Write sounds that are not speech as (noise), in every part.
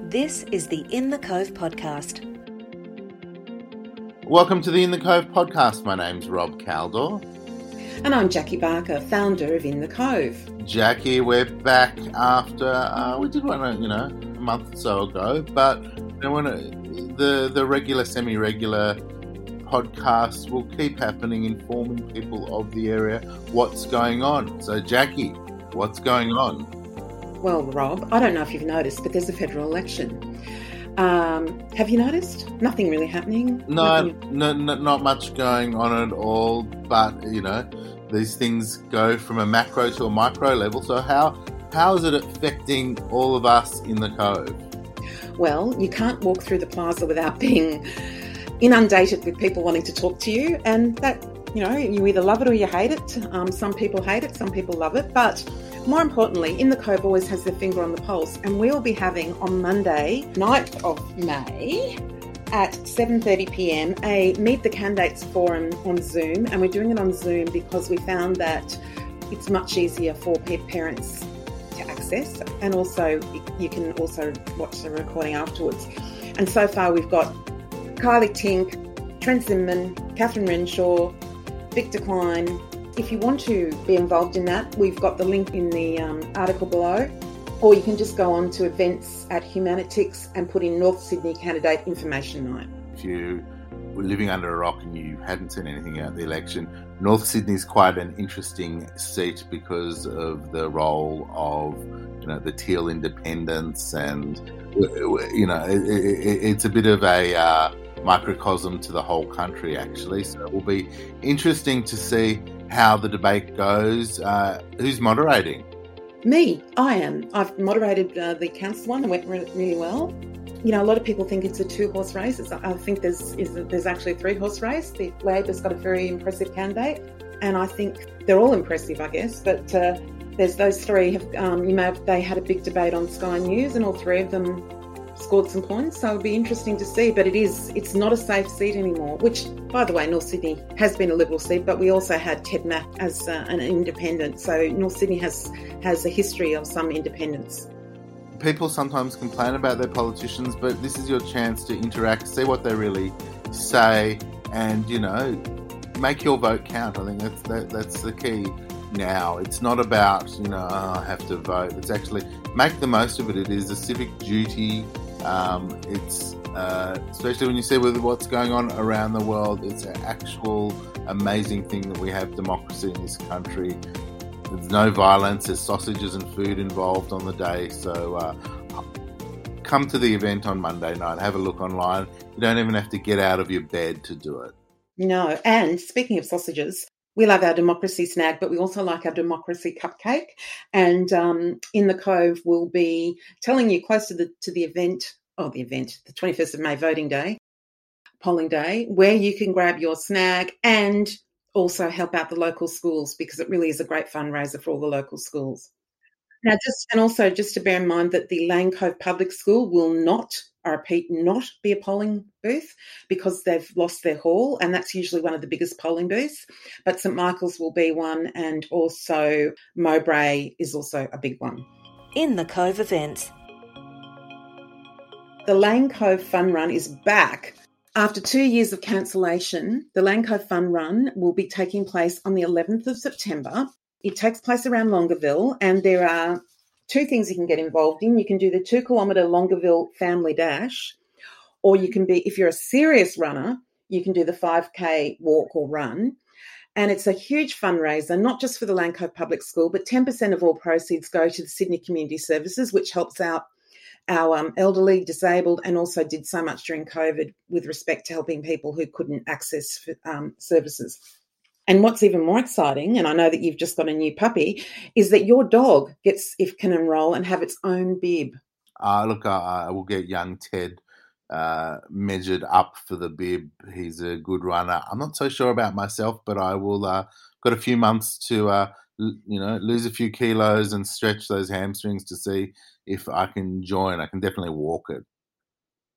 This is the In the Cove podcast. Welcome to the In the Cove podcast. My name's Rob Caldor. And I'm Jackie Barker, founder of In the Cove. Jackie, we're back after uh, we did one, uh, you know, a month or so ago, but you know, when, uh, the the regular, semi-regular podcasts will keep happening, informing people of the area what's going on. So, Jackie, what's going on? Well, Rob, I don't know if you've noticed, but there's a federal election. Um, have you noticed? Nothing really happening. No, Nothing- no, no, not much going on at all. But you know, these things go from a macro to a micro level. So how how is it affecting all of us in the cove? Well, you can't walk through the plaza without (laughs) being inundated with people wanting to talk to you, and that you know you either love it or you hate it. Um, some people hate it, some people love it, but more importantly, In the Cove always has their finger on the pulse, and we'll be having on Monday, 9th of May, at 7:30 p.m. a Meet the Candidates forum on Zoom, and we're doing it on Zoom because we found that it's much easier for parents to access, and also you can also watch the recording afterwards. And so far, we've got Kylea Tink, Trent Zimmerman, Catherine Renshaw, Victor Kline. If you want to be involved in that, we've got the link in the um, article below, or you can just go on to events at Humanitix and put in North Sydney Candidate Information Night. If you were living under a rock and you hadn't seen anything about the election, North Sydney's quite an interesting seat because of the role of you know the Teal Independence, and you know it, it, it's a bit of a uh, microcosm to the whole country actually. So it will be interesting to see how the debate goes. Uh, who's moderating? Me, I am. I've moderated uh, the council one. It went re- really well. You know, a lot of people think it's a two-horse race. It's, I think there's is, there's actually a three-horse race. The Labor's got a very impressive candidate, and I think they're all impressive, I guess. But uh, there's those three. Have um, you have, they had a big debate on Sky News, and all three of them scored some points. So it'll be interesting to see. But it is it's not a safe seat anymore. Which, by the way, North Sydney has been a Liberal seat, but we also had Ted Mack as uh, an independent. So North Sydney has has a history of some independence. People sometimes complain about their politicians, but this is your chance to interact, see what they really say, and you know, make your vote count. I think that's that, that's the key now. It's not about you know oh, I have to vote. It's actually make the most of it. It is a civic duty. Um, it's uh, especially when you see with what's going on around the world. It's an actual amazing thing that we have democracy in this country. There's no violence. There's sausages and food involved on the day. So uh, come to the event on Monday night. Have a look online. You don't even have to get out of your bed to do it. No, and speaking of sausages, we love our democracy snag, but we also like our democracy cupcake. And um, in the Cove, we'll be telling you close to the to the event, oh, the event, the twenty first of May, voting day, polling day, where you can grab your snag and also help out the local schools because it really is a great fundraiser for all the local schools. Now, just and also just to bear in mind that the Lane Cove Public School will not, I repeat, not be a polling booth because they've lost their hall, and that's usually one of the biggest polling booths. But St Michael's will be one, and also Mowbray is also a big one. In the Cove events. The Lane Cove Fun Run is back. After two years of cancellation, the Lane Cove Fun Run will be taking place on the 11th of September. It takes place around Longueville, and there are two things you can get involved in. You can do the two kilometre Longueville Family Dash, or you can be, if you're a serious runner, you can do the 5K walk or run. And it's a huge fundraiser, not just for the Lane Public School, but 10% of all proceeds go to the Sydney Community Services, which helps out our um, elderly, disabled, and also did so much during COVID with respect to helping people who couldn't access um, services. And what's even more exciting, and I know that you've just got a new puppy, is that your dog gets if can enroll and have its own bib. Uh, look, I, I will get young Ted uh, measured up for the bib. He's a good runner. I'm not so sure about myself, but I will. Uh, got a few months to, uh, l- you know, lose a few kilos and stretch those hamstrings to see if I can join. I can definitely walk it.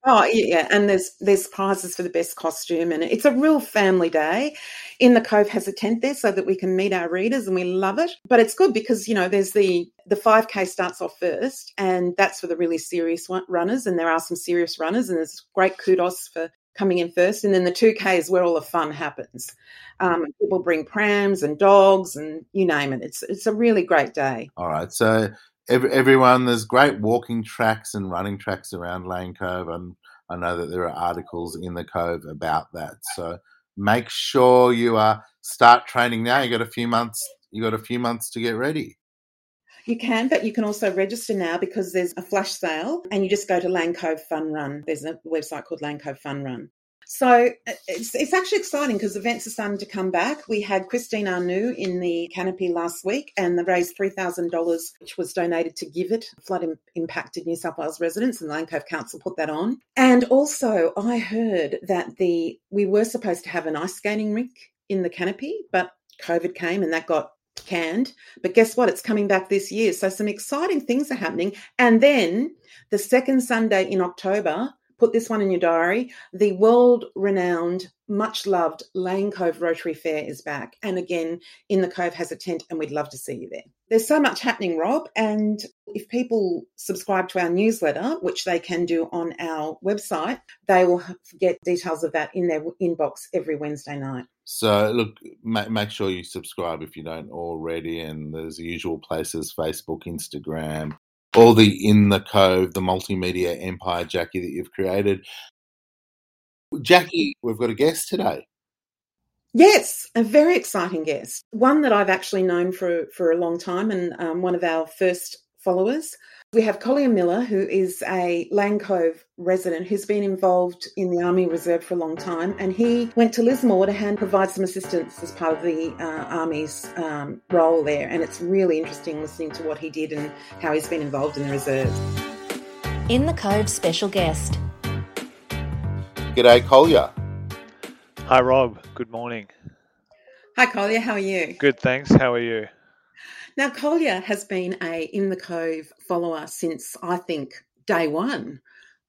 Oh yeah, and there's there's prizes for the best costume, and it's a real family day. In the Cove has a tent there so that we can meet our readers, and we love it. But it's good because you know there's the the 5k starts off first, and that's for the really serious runners, and there are some serious runners, and there's great kudos for coming in first, and then the 2k is where all the fun happens. Um, people bring prams and dogs, and you name it. It's it's a really great day. All right, so every, everyone, there's great walking tracks and running tracks around Lane Cove, and I know that there are articles in the Cove about that. So make sure you uh, start training now. You got a few months. You got a few months to get ready. You can, but you can also register now because there's a flash sale, and you just go to Lane Cove Fun Run. There's a website called Lane Cove Fun Run. So uh, it's, it's actually exciting because events are starting to come back. We had Christine Anu in the canopy last week and they raised $3,000, which was donated to GIVIT, flood impacted New South Wales residents, and the Lane Cove Council put that on. And also, I heard that the we were supposed to have an ice skating rink in the canopy, but COVID came and that got canned. But guess what? It's coming back this year. So some exciting things are happening. And then the second Sunday in October, put this one in your diary. The world renowned, much loved Lane Cove Rotary Fair is back. And again, in the Cove has a tent, and we'd love to see you there. There's so much happening, Rob. And if people subscribe to our newsletter, which they can do on our website, they will get details of that in their inbox every Wednesday night. So, look, make sure you subscribe if you don't already. And there's the usual places Facebook, Instagram, all the in the cove, the multimedia empire, Jackie, that you've created. Jackie, we've got a guest today. Yes, a very exciting guest. One that I've actually known for for a long time, and um, one of our first followers. We have Collier Miller, who is a Lane Cove resident who's been involved in the Army Reserve for a long time, and he went to Lismore to hand provide some assistance as part of the uh, Army's um, role there. And it's really interesting listening to what he did and how he's been involved in the reserve. In the Cove special guest. G'day, Collier. Hi, Rob. Good morning. Hi, Collier. How are you? Good, thanks. How are you? Now, Collier has been a In the Cove follower since I think day one.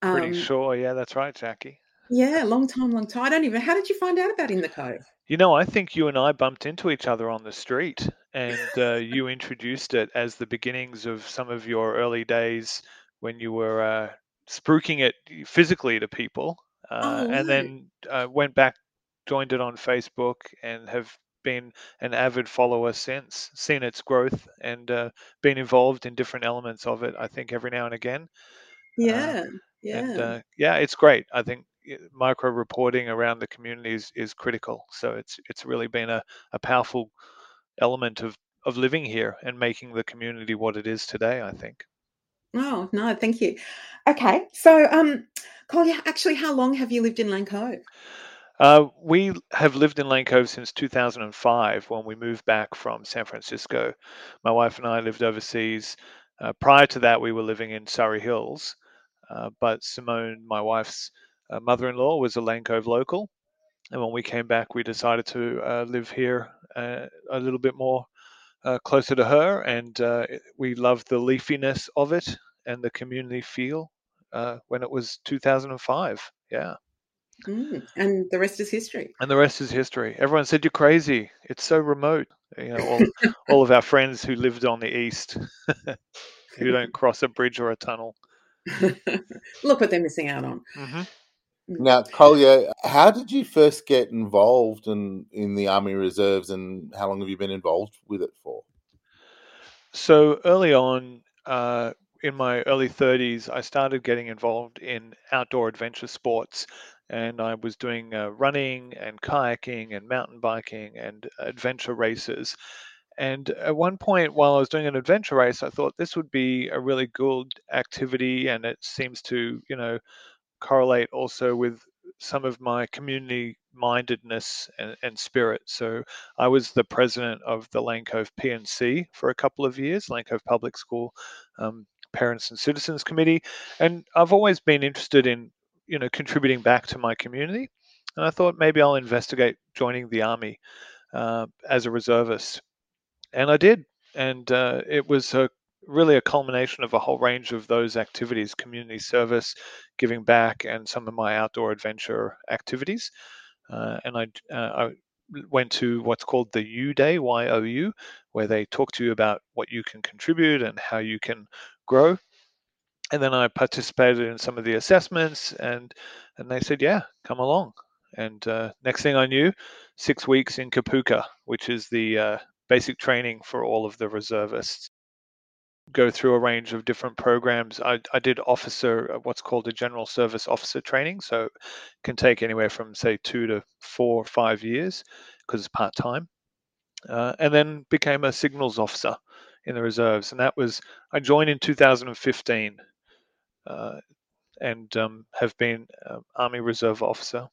Pretty um, sure, yeah, that's right, Jackie. Yeah, long time, long time. I don't even. How did you find out about In the Cove? You know, I think you and I bumped into each other on the street, and uh, you introduced it as the beginnings of some of your early days when you were uh, spruiking it physically to people, uh, oh, and then uh, went back, joined it on Facebook, and have been an avid follower since, seen its growth, and uh, been involved in different elements of it. I think every now and again. Yeah, uh, yeah, and uh, yeah, it's great. I think micro reporting around the community is, is critical. So it's it's really been a, a powerful element of of living here and making the community what it is today. I think. Oh no, thank you. Okay, so um, Collier, actually, how long have you lived in Cove? Uh, we have lived in Lane Cove since 2005 when we moved back from San Francisco. My wife and I lived overseas. Uh, prior to that, we were living in Surry Hills, uh, but Simone, my wife's uh, mother in law, was a Lane Cove local. And when we came back, we decided to uh, live here a little bit more closer to her. And we loved the leafiness of it and the community feel when it was 2005. Yeah. Mm, and the rest is history. And the rest is history. Everyone said you're crazy. It's so remote. You know, all, all of our friends who lived on the east, (laughs) who don't cross a bridge or a tunnel. (laughs) Look what they're missing out on. Mm-hmm. Mm. Now, Collier, how did you first get involved in, in the Army Reserves and how long have you been involved with it for? So early on, uh, in my early 30s, I started getting involved in outdoor adventure sports and I was doing uh, running and kayaking and mountain biking and adventure races. And at one point, while I was doing an adventure race, I thought this would be a really good activity, and it seems to, you know, correlate also with some of my community mindedness and, and, spirit. So I was the president of the Lane Cove PNC for a couple of years, Lane Cove Public School um, Parents and Citizens Committee, and I've always been interested in you know contributing back to my community and i thought maybe i'll investigate joining the army uh, as a reservist and i did and uh, it was a really a culmination of a whole range of those activities community service, giving back, and some of my outdoor adventure activities. Uh, and I, uh, I went to what's called the U Day, Y O U, where they talk to you about what you can contribute and how you can grow. And then I participated in some of the assessments, and and they said, "Yeah, come along." And uh, next thing I knew, six weeks in Kapooka, which is the uh, basic training for all of the reservists. Go through a range of different programs. I, I did officer, uh, what's called a general service officer training. So can take anywhere from, say, two to four or five years because it's part time. Uh, and then became a signals officer in the reserves. And that was, I joined in 2015 uh, and um, have been uh, Army Reserve officer,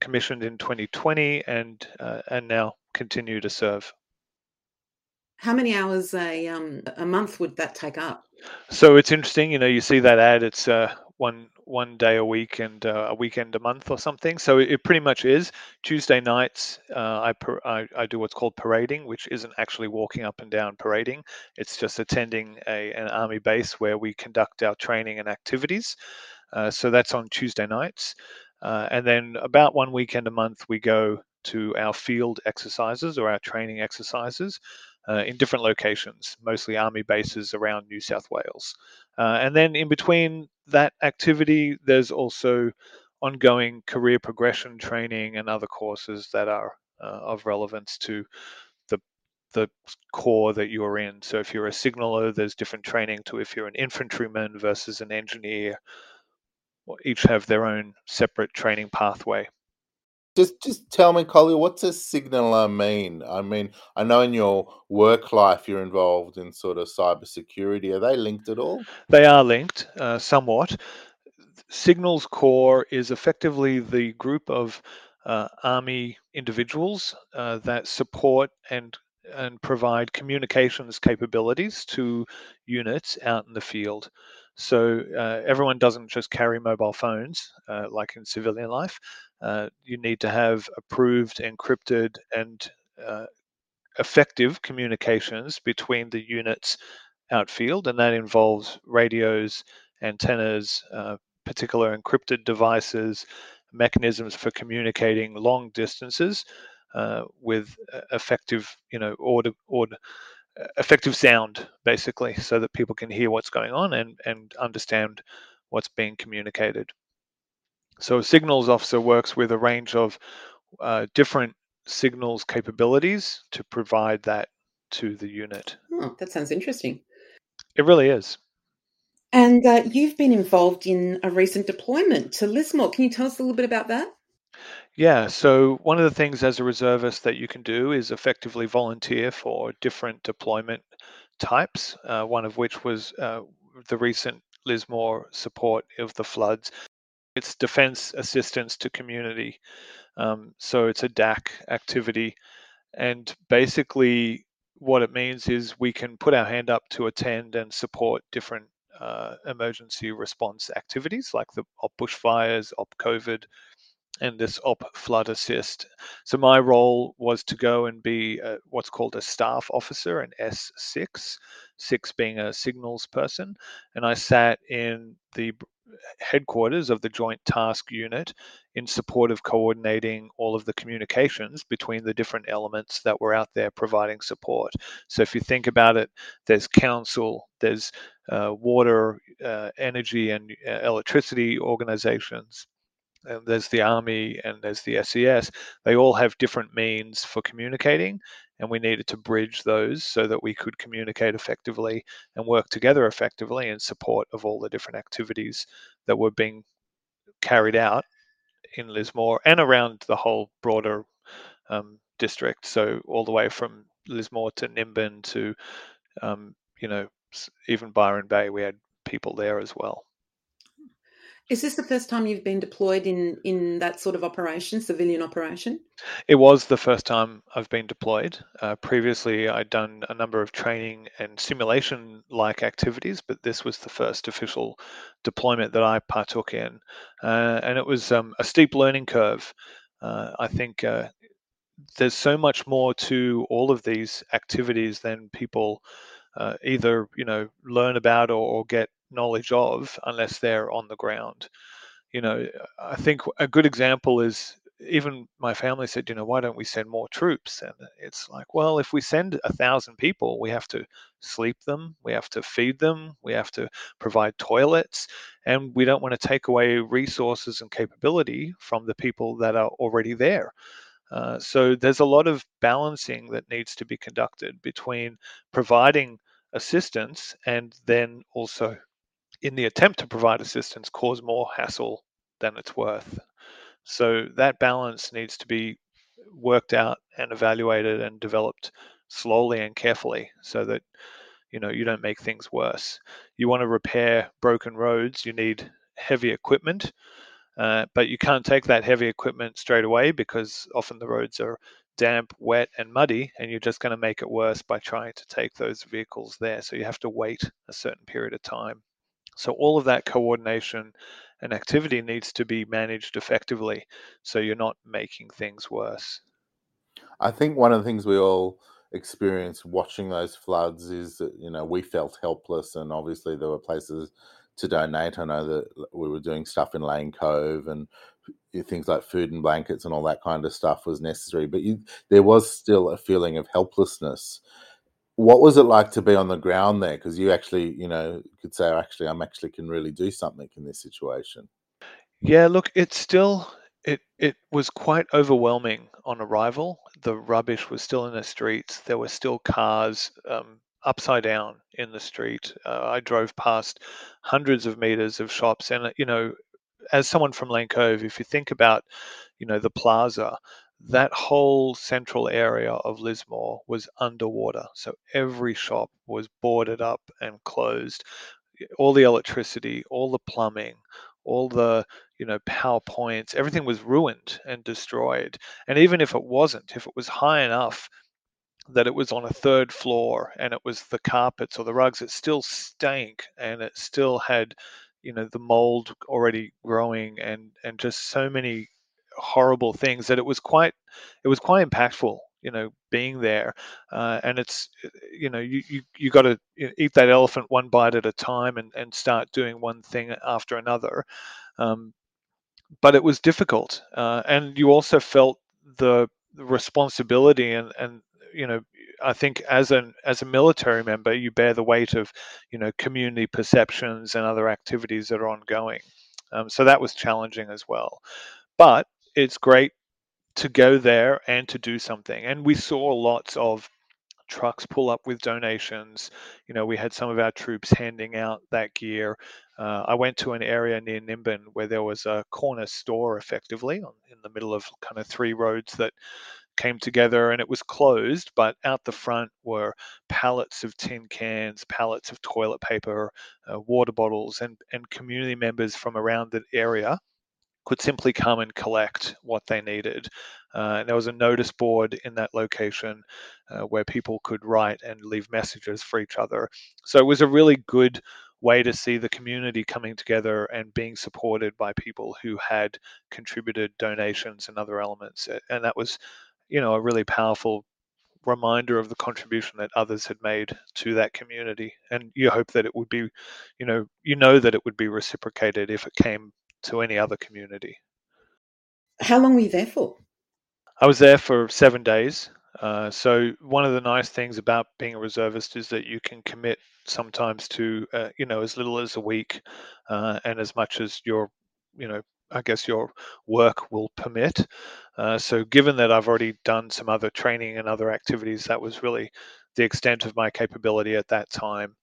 commissioned in 2020, and uh, and now continue to serve. How many hours a um, a month would that take up? So it's interesting, you know, you see that ad. It's uh, one one day a week and uh, a weekend a month or something. So it, pretty much is. Tuesday nights, uh, I, I, I do what's called parading, which isn't actually walking up and down parading. It's just attending a an army base where we conduct our training and activities. Uh, so that's on Tuesday nights, uh, and then about one weekend a month we go to our field exercises or our training exercises uh, in different locations, mostly army bases around New South Wales. Uh, and then in between that activity, there's also ongoing career progression training and other courses that are uh, of relevance to the the corps that you're in. So if you're a signaler, there's different training to if you're an infantryman versus an engineer. Each have their own separate training pathway. Just just tell me, Collier, what's a signaler mean? I mean, I know in your work life you're involved in sort of cybersecurity. Are they linked at all? They are linked uh, somewhat. Signals Corps is effectively the group of uh, Army individuals uh, that support and and provide communications capabilities to units out in the field. So uh, everyone doesn't just carry mobile phones uh, like in civilian life. Uh, you need to have approved, encrypted, and uh, effective communications between the units outfield, and that involves radios, antennas, uh, particular encrypted devices, mechanisms for communicating long distances uh, with effective, you know, order, order, effective sound, basically, so that people can hear what's going on and and understand what's being communicated. So signals officer works with a range of uh, different signals capabilities to provide that to the unit. Oh, that sounds interesting. It really is. And uh, you've been involved in a recent deployment to Lismore. Can you tell us a little bit about that? Yeah, so one of the things as a reservist that you can do is effectively volunteer for different deployment types, uh, one of which was uh, the recent Lismore support of the floods it's defense assistance to community. Um, so it's a DAC activity. And basically, what it means is we can put our hand up to attend and support different uh, emergency response activities like the op bushfires, op COVID, and this op flood assist. So my role was to go and be what's called a staff officer, an S6, six being a signals person, and I sat in the headquarters of the Joint Task Unit in support of coordinating all of the communications between the different elements that were out there providing support. So if you think about it, there's council, there's uh, water, uh, energy, and uh, electricity organizations. And there's the army and there's the SES. They all have different means for communicating, and we needed to bridge those so that we could communicate effectively and work together effectively in support of all the different activities that were being carried out in Lismore and around the whole broader um, district. So all the way from Lismore to Nimbin to, um, you know, even Byron Bay, we had people there as well. Is this the first time you've been deployed in in that sort of operation, civilian operation? It was the first time I've been deployed. Uh, previously, I'd done a number of training and simulation like activities, but this was the first official deployment that I partook in, uh, and it was um, a steep learning curve. Uh, I think uh, there's so much more to all of these activities than people uh, either you know learn about or, or get knowledge of unless they're on the ground. You know, I think a good example is even my family said, you know, why don't we send more troops? And it's like, well, if we send a thousand people, we have to sleep them, we have to feed them, we have to provide toilets, and we don't want to take away resources and capability from the people that are already there. Uh, so there's a lot of balancing that needs to be conducted between providing assistance and then also in the attempt to provide assistance cause more hassle than it's worth so that balance needs to be worked out and evaluated and developed slowly and carefully so that you know you don't make things worse. You want to repair broken roads, you need heavy equipment, uh, but you can't take that heavy equipment straight away because often the roads are damp, wet, and muddy, and you're just going to make it worse by trying to take those vehicles there. So you have to wait a certain period of time. So all of that coordination and activity needs to be managed effectively so you're not making things worse. I think one of the things we all experienced watching those floods is that, you know, we felt helpless and obviously there were places to donate. I know that we were doing stuff in Lane Cove and things like food and blankets and all that kind of stuff was necessary, but you, there was still a feeling of helplessness what was it like to be on the ground there? Because you actually, you know, could say, actually, I'm actually can really do something in this situation. Yeah, look, it's still it it was quite overwhelming on arrival. The rubbish was still in the streets. There were still cars um, upside down in the street. Uh, I drove past hundreds of meters of shops, and you know, as someone from Lane Cove, if you think about, you know, the plaza, that whole central area of Lismore was underwater. So every shop was boarded up and closed. All the electricity, all the plumbing, all the you know powerpoints everything was ruined and destroyed and even if it wasn't if it was high enough that it was on a third floor and it was the carpets or the rugs it still stank and it still had you know the mold already growing and and just so many horrible things that it was quite it was quite impactful you know being there uh, and it's uh, you know you you, you got to eat that elephant one bite at a time and, and start doing one thing after another um, but it was difficult uh, and you also felt the responsibility and and you know I think as an as a military member you bear the weight of you know community perceptions and other activities that are ongoing um, so that was challenging as well but it's great to go there and to do something. And we saw lots of trucks pull up with donations. You know, we had some of our troops handing out that gear. Uh, I went to an area near Nimbin where there was a corner store effectively in the middle of kind of three roads that came together and it was closed, but out the front were pallets of tin cans, pallets of toilet paper, uh, water bottles, and, and community members from around the area could simply come and collect what they needed. Uh, and there was a notice board in that location uh, where people could write and leave messages for each other. So it was a really good way to see the community coming together and being supported by people who had contributed donations and other elements. And that was, you know, a really powerful reminder of the contribution that others had made to that community and you hope that it would be you know you know that it would be reciprocated if it came to any other community. How long were you there for? I was there for seven days. Uh, so one of the nice things about being a reservist is that you can commit sometimes to uh, you know as little as a week uh, and as much as your you know I guess your work will permit. Uh, so given that I've already done some other training and other activities, that was really the extent of my capability at that time.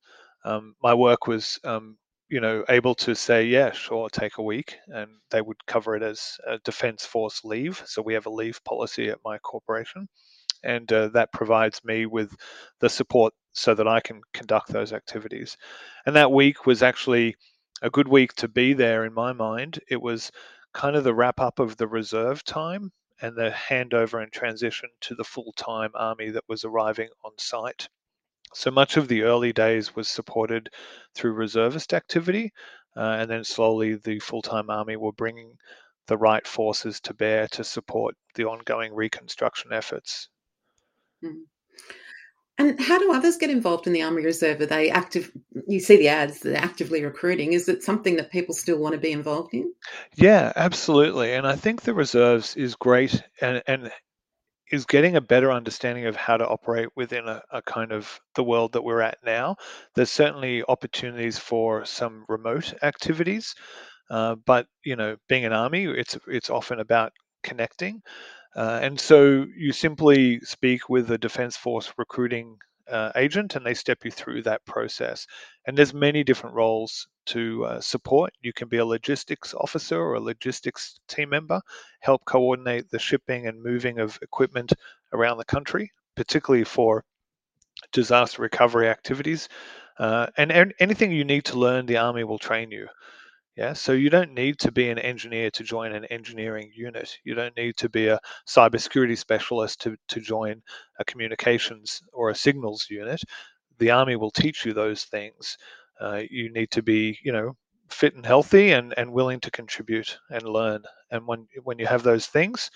Um, my work was um, you know, able to say, yeah, sure, take a week, and they would cover it as a defense force leave. So we have a leave policy at my corporation, and uh, that provides me with the support so that I can conduct those activities. And that week was actually a good week to be there in my mind. It was kind of the wrap up of the reserve time and the handover and transition to the full time army that was arriving on site. So much of the early days was supported through reservist activity, uh, and then slowly the full time army were bringing the right forces to bear to support the ongoing reconstruction efforts. Mm. And how do others get involved in the Army Reserve? Are they active? You see the ads, they're actively recruiting. Is it something that people still want to be involved in? Yeah, absolutely. And I think the reserves is great and, and is getting a better understanding of how to operate within a, a kind of the world that we're at now. There's certainly opportunities for some remote activities, uh, but you know, being an army, it's it's often about connecting. Uh, and so you simply speak with a Defence Force recruiting uh, agent and they step you through that process. And there's many different roles to uh, support. You can be a logistics officer or a logistics team member, help coordinate the shipping and moving of equipment around the country, particularly for disaster recovery activities. Uh, and anything you need to learn, the Army will train you. Yeah, so you don't need to be an engineer to join an engineering unit. You don't need to be a cybersecurity specialist to, to join a communications or a signals unit. The army will teach you those things. Uh, you need to be, you know, fit and healthy and, and willing to contribute and learn. And when when you have those things,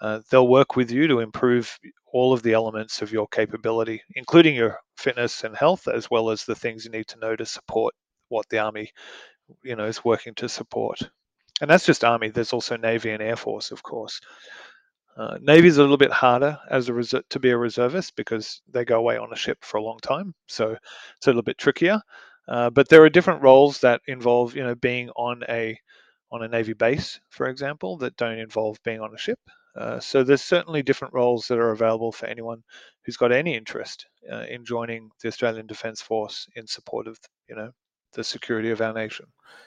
uh, they'll work with you to improve all of the elements of your capability, including your fitness and health, as well as the things you need to know to support what the army you know is working to support. And that's just army. There's also navy and air force of course. Uh, navy is a little bit harder as a to be a reservist because they go away on a ship for a long time. So it's a little bit trickier uh, but there are different roles that involve you know being on a on a navy base for example that don't involve being on a ship uh, so there's certainly different roles that are available for anyone who's got any interest uh, in joining the Australian Defence Force in support of you know the security of our nation.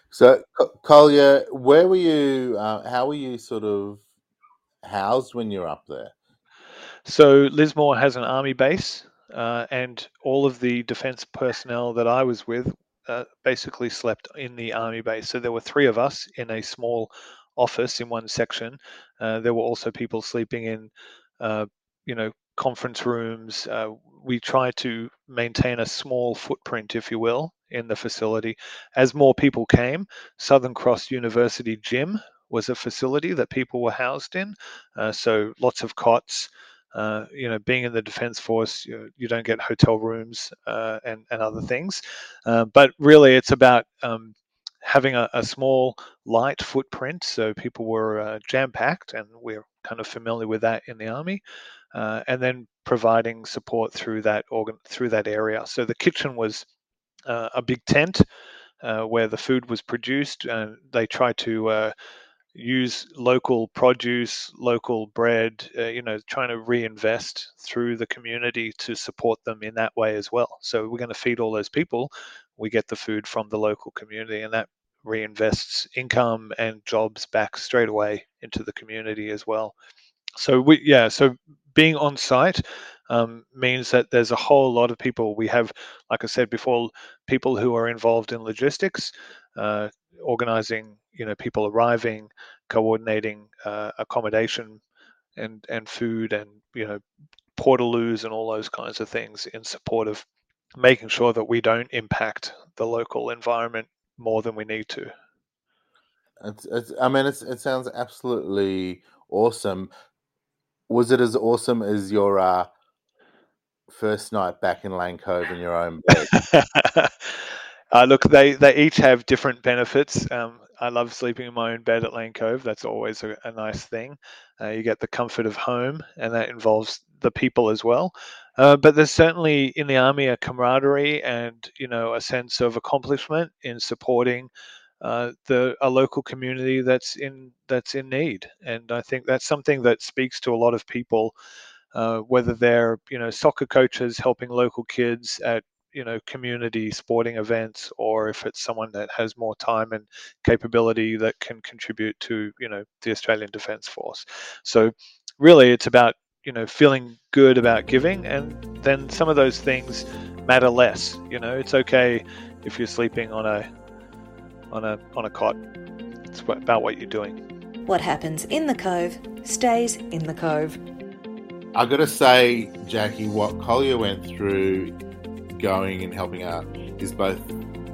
So, Collier, where were you? Uh, how were you sort of housed when you're up there? So, Lismore has an army base, uh, and all of the defence personnel that I was with uh, basically slept in the army base. So, there were three of us in a small office in one section. Uh, there were also people sleeping in, uh, you know, conference rooms. Uh, we try to maintain a small footprint, if you will, in the facility. As more people came, Southern Cross University Gym was a facility that people were housed in. Uh, so lots of cots. Uh, you know, being in the Defence Force, you, you don't get hotel rooms uh, and, and other things. Uh, but really, it's about um, having a, a, small, light footprint. So people were uh, jam packed, and we're kind of familiar with that in the Army. Uh, and then providing support through that organ through that area. So the kitchen was uh, a big tent where the food was produced. and they tried to use local produce, local bread, uh, you know, trying to reinvest through the community to support them in that way as well. So we're going to feed all those people. We get the food from the local community, and that reinvests income and jobs back straight away into the community as well. So we, yeah, so being on site um, means that there's a whole lot of people. We have, like I said before, people who are involved in logistics, uh, organizing, you know, people arriving, coordinating uh, accommodation and and food and you know portaloos and all those kinds of things in support of making sure that we don't impact the local environment more than we need to. It's, it's, I mean, it's, it sounds absolutely awesome. Was it as awesome as your uh, first night back in Lane Cove in your own bed? (laughs) uh, look, they, they each have different benefits. Um, I love sleeping in my own bed at Lane Cove. That's always a, a nice thing. Uh, you get the comfort of home, and that involves the people as well. Uh, but there's certainly in the army a camaraderie and you know a sense of accomplishment in supporting uh, the a local community that's in that's in need. And I think that's something that speaks to a lot of people uh, whether they're you know soccer coaches helping local kids at you know community sporting events or if it's someone that has more time and capability that can contribute to you know the Australian Defence Force. So really it's about you know feeling good about giving and then some of those things matter less you know. It's okay if you're sleeping on a on a on a cot. It's about what you're doing. What happens in the cove stays in the cove. I got to say, Jackie, what Collier went through going and helping out is both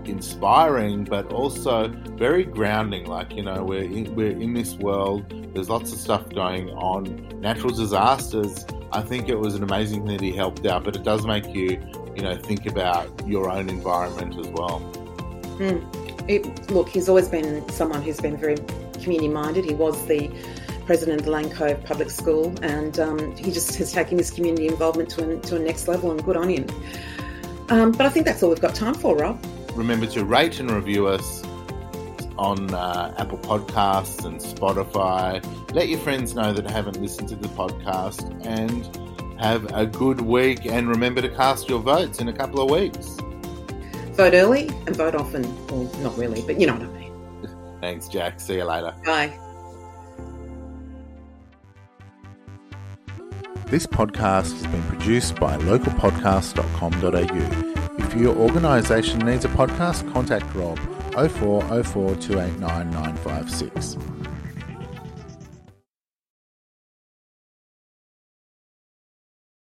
inspiring but also very grounding. Like, you know, we're in, we're in this world, there's lots of stuff going on, natural disasters I think it was an amazing thing that he helped out, but it does make you, you know, think about your own environment as well. Mm. It, look, he's always been someone who's been very community minded. He was the president of the Lane Cove Public School, and um, he just has taken his community involvement to a, to a next level, and good on him. Um, but I think that's all we've got time for, Rob. Remember to rate and review us on uh, Apple Podcasts and Spotify. Let your friends know that haven't listened to the podcast and have a good week. And remember to cast your votes in a couple of weeks. Vote early and vote often. Well, not really, but you know what I mean. (laughs) Thanks, Jack. See you later. Bye. This podcast has been produced by localpodcast.com.au. If your organisation needs a podcast, contact Rob 0404 289 956.